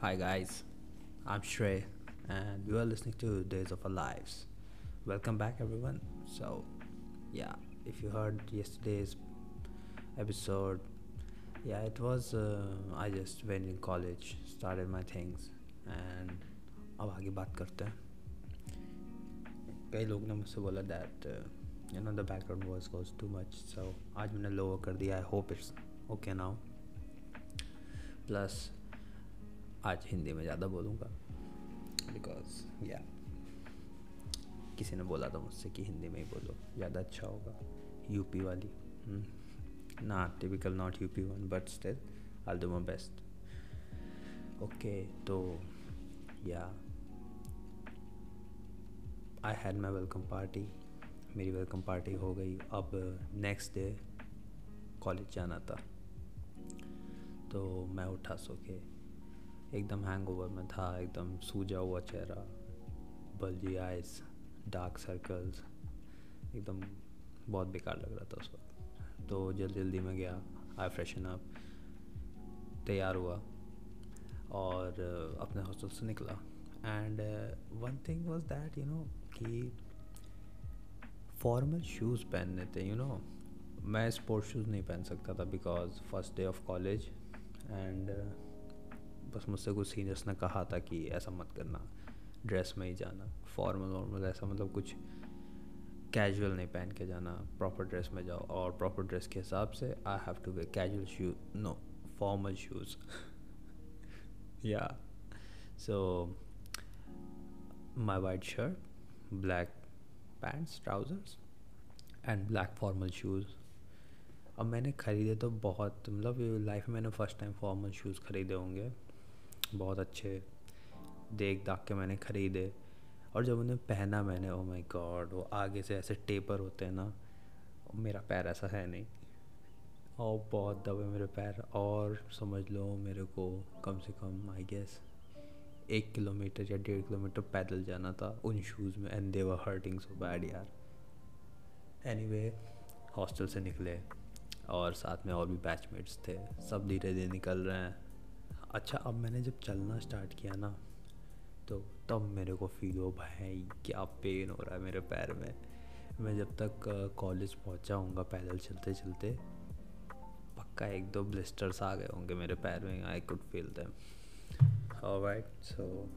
Hi guys, I'm Shrey and you are listening to Days of Our Lives. Welcome back everyone. So, yeah, if you heard yesterday's episode, yeah, it was uh, I just went in college, started my things and अब आगे बात करते हैं कई लोग ने मुझसे बोला that you know the background voice goes too much so आज मैंने लोअर कर दिया I hope it's okay now plus आज हिंदी में ज़्यादा बोलूँगा। बिकॉज़ या किसी ने बोला था मुझसे कि हिंदी में ही बोलो, ज़्यादा अच्छा होगा। यूपी वाली। ना typical not UP one but still I do my best okay तो या I had my welcome party मेरी वेलकम पार्टी हो गई। अब नेक्स्ट डे कॉलेज जाना था। तो मैं उठा सो के एकदम हैंगओवर में था, एकदम सूजा हुआ चेहरा बल्जी आइज़ डार्क सर्कल्स एकदम बहुत बेकार लग रहा था उस वक्त। तो जल्दी जल्दी में गया आई फ्रेशन अप तैयार हुआ और अपने हॉस्टल से निकला। And one thing was that you know कि फॉर्मल शूज़ पहनने थे यू नो मैं स्पोर्ट्स शूज़ नहीं पहन सकता था because first day of college and बस मुझसे कुछ सीनियर्स ने कहा था कि ऐसा मत करना ड्रेस में ही जाना फॉर्मल वॉर्मल ऐसा मतलब कुछ कैजुअल नहीं पहन के जाना प्रॉपर ड्रेस में जाओ और प्रॉपर ड्रेस के हिसाब से I have to way casual shoe no formal shoes या so my white shirt, black pants, trousers and black formal shoes अब मैंने ख़रीदे तो बहुत मतलब लाइफ में मैंने फ़र्स्ट टाइम फॉर्मल शूज़ ख़रीदे होंगे। बहुत अच्छे देख दाख के मैंने ख़रीदे। और जब उन्हें पहना मैंने ओ माय गॉड वो आगे से ऐसे टेपर होते हैं ना, मेरा पैर ऐसा है नहीं। और बहुत दबे मेरे पैर। और समझ लो मेरे को कम से कम आई गेस एक किलोमीटर या डेढ़ किलोमीटर पैदल जाना था उन शूज़ में। And they were hurting so bad यार। एनी वे हॉस्टल से निकले। और साथ में और भी बैचमेट्स थे। सब धीरे धीरे निकल रहे हैं। अच्छा अब मैंने जब चलना स्टार्ट किया ना तो तब मेरे को फील हो भाई क्या पेन हो रहा है मेरे पैर में। मैं जब तक कॉलेज पहुँचा हूँगा पैदल चलते चलते पक्का एक दो ब्लिस्टर्स आ गए होंगे मेरे पैर में I could feel them right so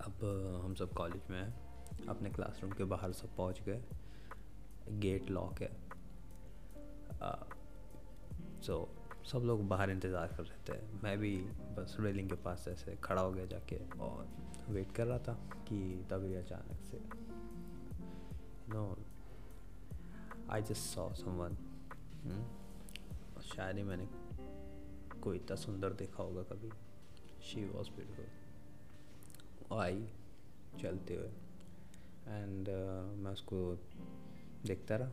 अब हम सब कॉलेज में हैं। अपने क्लासरूम के बाहर सब पहुँच गए। गेट लॉक है। सो uh, सब लोग बाहर इंतज़ार कर रहे थे। मैं भी बस रेलिंग के पास ऐसे खड़ा हो गया जाके और वेट कर रहा था कि तभी अचानक से no I just saw someone शायद ही मैंने कोई इतना सुंदर देखा होगा कभी। शी वॉज़ ब्यूटीफुल आई चलते हुए। एंड uh, मैं उसको देखता रहा।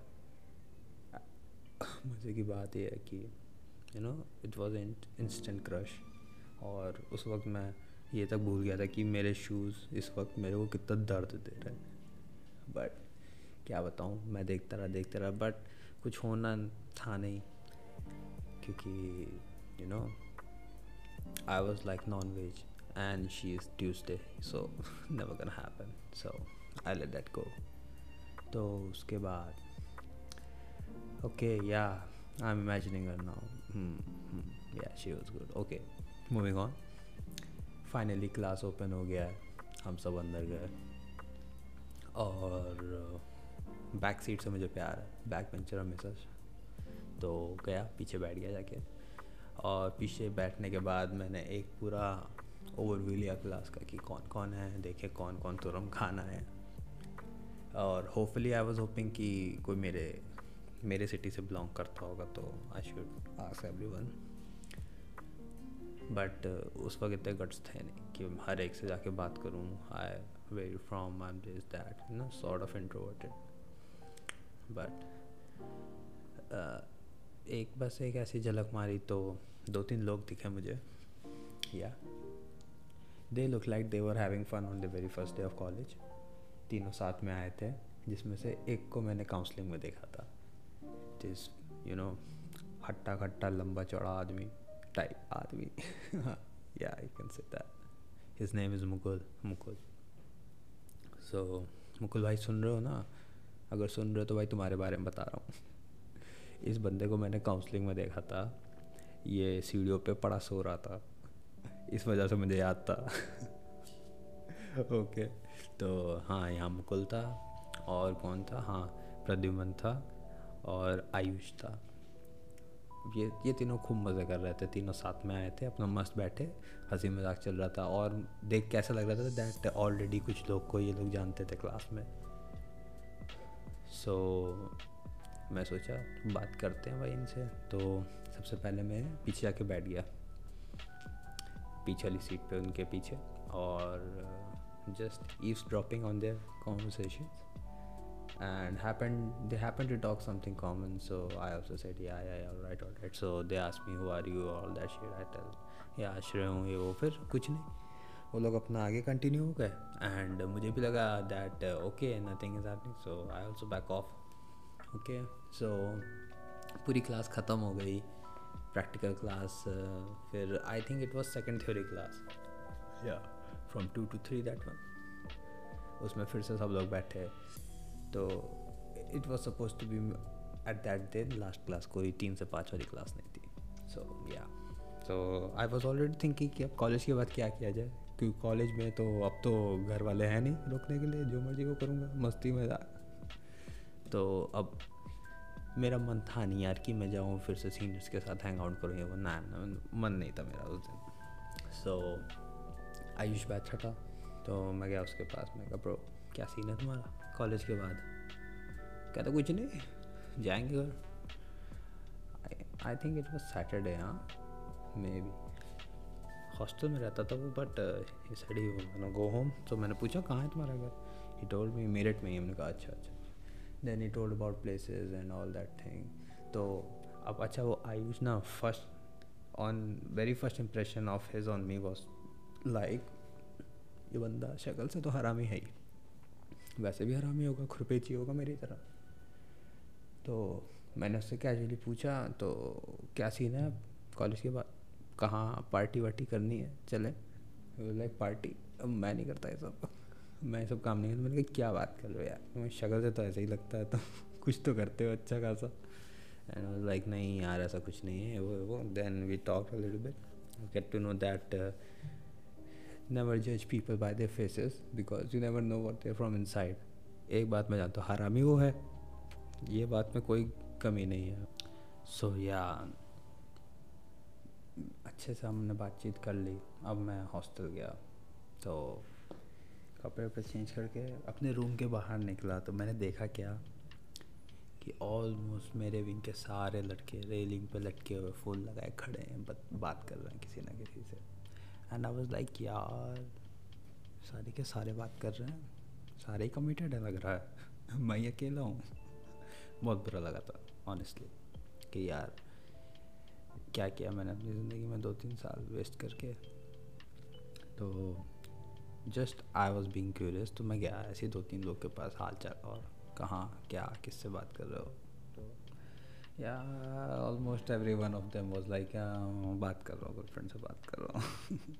मज़े की बात यह है कि you know it was an instant crush और उस वक्त मैं ये तक भूल गया था कि मेरे शूज़ इस वक्त मेरे को कितना दर्द दे रहे हैं। बट क्या बताऊँ, मैं देखता रहा देखता रहा बट कुछ होना था नहीं। क्योंकि you know I was like non veg and she is Tuesday, so never gonna happen. So, I let that go. तो उसके बाद okay yeah. I'm imagining her now. Hmm, hmm, yeah she was good. Okay moving on. Finally class open हो गया है। हम सब अंदर गए। और बैक सीट से मुझे प्यार है। बैक बेंचर हमेशा। तो गया पीछे बैठ गया जाके। और पीछे बैठने के बाद मैंने एक पूरा ओवरव्यू लिया क्लास का कि कौन कौन है। देखे कौन कौन तुरम खाना है। और होपफुली आई वाज होपिंग कि कोई मेरे मेरे सिटी से बिलोंग करता होगा तो I should ask everyone but उस वक्त इतने गट्स थे नहीं कि हर एक से जाके बात करूँ I very from I this that no sort of introverted but एक बस एक ऐसी झलक मारी तो दो तीन लोग दिखे मुझे. या they look like they were having fun on the very first day of college तीनों साथ में आए थे, जिसमें से एक को मैंने काउंसलिंग में देखा था. जिस यू नो हट्टा खट्टा, लंबा चौड़ा आदमी टाइप आदमी। या I can say that his name is Mukul Mukul so Mukul भाई सुन रहे हो ना? अगर सुन रहे हो तो भाई तुम्हारे बारे में बता रहा हूँ। इस बंदे को मैंने काउंसलिंग में देखा था। ये सीढ़ियों पे पड़ा सो रहा था। इस वजह से मुझे याद था। Okay okay. तो हाँ यहाँ मुकुल था। और कौन था? हाँ प्रद्युमन था। और आयुष था। ये ये तीनों खूब मज़े कर रहे थे। तीनों साथ में आए थे अपना मस्त बैठे हँसी मज़ाक चल रहा था और देख कैसा लग रहा था दैट ऑलरेडी कुछ लोग को ये लोग जानते थे क्लास में। सो so, मैं सोचा बात करते हैं भाई इनसे। तो सबसे पहले मैं पीछे जाके बैठ गया। पीछे वाली सीट पे उनके पीछे और just eavesdropping on their conversation and happened they happened to talk something common so i also said yeah yeah yeah all right all right so they asked me who are you all that shit i tell yeah आश्रय हूँ ये वो फिर कुछ नहीं वो लोग अपना आगे कंटिन्यू हो गए एंड मुझे भी लगा that okay nothing is happening so I also back off okay so पूरी क्लास ख़त्म हो गई प्रैक्टिकल क्लास फिर I think it was second theory class या from two two three that one उसमें फिर से सब लोग बैठे तो it was suppose to be at that दिन लास्ट क्लास कोई तीन से पाँच वाली क्लास नहीं थी। सो या so I was already thinking कि अब कॉलेज के बाद क्या किया जाए? क्योंकि कॉलेज में तो अब तो घर वाले हैं नहीं रोकने के लिए, जो मर्ज़ी वो करूँगा, मस्ती में तो अब मेरा मन था नहीं यार कि मैं जाऊँ फिर से सीनियर्स के साथ हैंग आउट करूँ वो ना मन नहीं था मेरा उस दिन। सो आयुष बैठा था। तो मैं गया उसके पास, मैं कहा, ब्रो, क्या सीन है तुम्हारा? कॉलेज के बाद. कहता कुछ नहीं, जाएँगे घर. I think it was Saturday हाँ मे बी हॉस्टल में रहता था वो बट सडी गो होम तो मैंने पूछा, कहाँ है तुम्हारा घर? ही टोल्ड मी मेरठ में ही हमने कहा अच्छा अच्छा. Then he told about places and all that thing तो अब अच्छा वो आई यूज़ ना first on very first impression of his on me was like ये बंदा शक्ल से तो हरामी है ही। वैसे भी हरामी होगा, खुरपेची होगा मेरी तरह। तो मैंने उससे कैजुअली पूछा तो क्या सीन है? कॉलेज के बाद, कहाँ पार्टी वार्टी करनी है? चले। लाइक पार्टी अब मैं नहीं करता ये सब। मैं सब काम नहीं करता। मैंने कहा, क्या बात कर रहे यार? तुम्हें शक्ल से तो ऐसा ही लगता है तो कुछ तो करते हो अच्छा खासा। एंड लाइक नहीं यार, ऐसा कुछ नहीं है। वो वो then we talk a little bit get to know that never judge people by their faces because you never know what they're from inside. एक बात मैं जानता हूँ हरामी वो है? ये बात में कोई कमी नहीं है। सो so, या yeah, अच्छे से हमने बातचीत कर ली। अब मैं हॉस्टल गया। तो कपड़े वपड़े चेंज करके अपने रूम के बाहर निकला। तो मैंने देखा क्या? कि ऑलमोस्ट मेरे विंग के सारे लड़के रेलिंग पे लटके हुए फूल लगाए खड़े हैं बात कर रहे हैं किसी ना किसी से। एंड आई वॉज़ लाइक यार, सारे के सारे बात कर रहे हैं। सारे ही कमिटेड है लग रहा है। मैं अकेला हूँ। बहुत बुरा लगा था ऑनेस्टली कि यार, क्या किया मैंने अपनी ज़िंदगी में दो तीन साल वेस्ट करके। तो just I was being curious तो मैं गया ऐसे दो तीन लोग के पास हाल चाल और कहाँ, क्या, किससे बात कर रहे हो? या almost every one of them was like बात कर रहा हूँ गर्लफ्रेंड से बात कर रहा हूँ.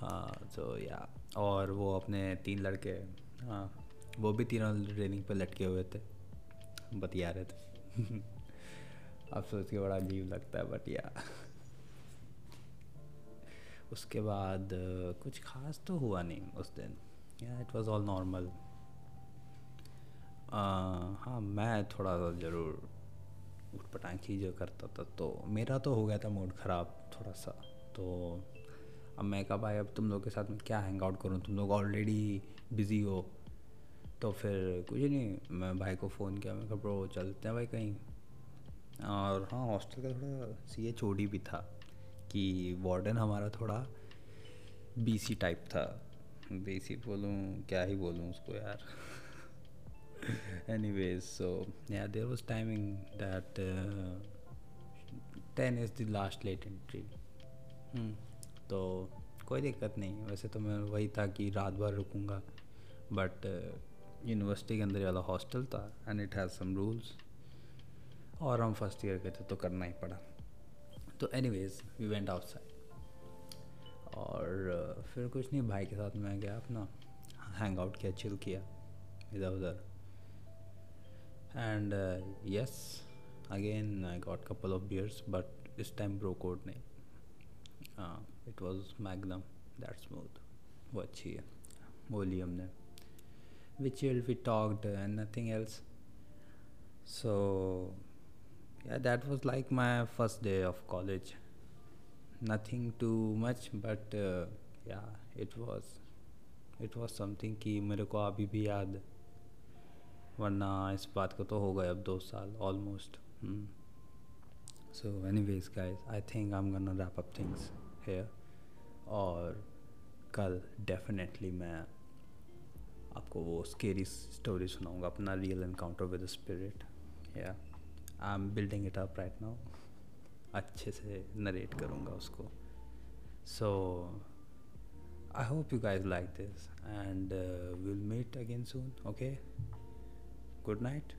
हाँ तो या और वो अपने तीन लड़के हाँ वो भी तीनों ट्रेनिंग पे लटके हुए थे, बतिया रहे थे। अब सोच के बड़ा अजीब लगता है बट या उसके बाद, कुछ खास तो हुआ नहीं उस दिन। या इट वाज ऑल नॉर्मल हाँ मैं थोड़ा सा ज़रूर उठपटांग चीज़ें करता था तो मेरा तो हो गया था मूड ख़राब थोड़ा सा। तो अब मैं कहा, भाई, अब तुम लोग के साथ में क्या हैंग आउट करूँ? तुम लोग ऑलरेडी बिज़ी हो। तो फिर कुछ नहीं, मैं भाई को फ़ोन किया, मैं कहा, ब्रो, चलते हैं भाई कहीं। और हाँ हॉस्टल का थोड़ा सी ए चोड़ी भी था कि वार्डन हमारा थोड़ा बीसी टाइप था। बीसी बोलूँ, क्या ही बोलूँ उसको यार। Anyways so yeah there was timing that ten is the last late entry तो कोई दिक्कत नहीं। वैसे तो मैं वही था कि रात भर रुकूँगा बट यूनिवर्सिटी के अंदर वाला हॉस्टल था and it has some rules और हम फ़र्स्ट ईयर के थे तो करना ही पड़ा। तो anyways we went outside और uh, फिर कुछ नहीं भाई के साथ मैं गया अपना हैंग आउट किया चिल किया इधर उधर and yes again I got couple of beers but इस टाइम ब्रो कोड ने it was magnum that smooth वो अच्छी है। बोली हमने। Which will be talked and nothing else so that was like my first day of college nothing too much but yeah it was it was something कि मेरे को अभी भी याद है वरना इस बात को तो हो गए अब दो साल almost so anyways guys I think I am gonna wrap up things here और कल डेफिनेटली मैं आपको वो स्केरी स्टोरी सुनाऊँगा, अपना real encounter with spirit yeah I am building it up right now अच्छे से नरेट करूँगा उसको. So I hope you guys like this and will meet again soon okay good night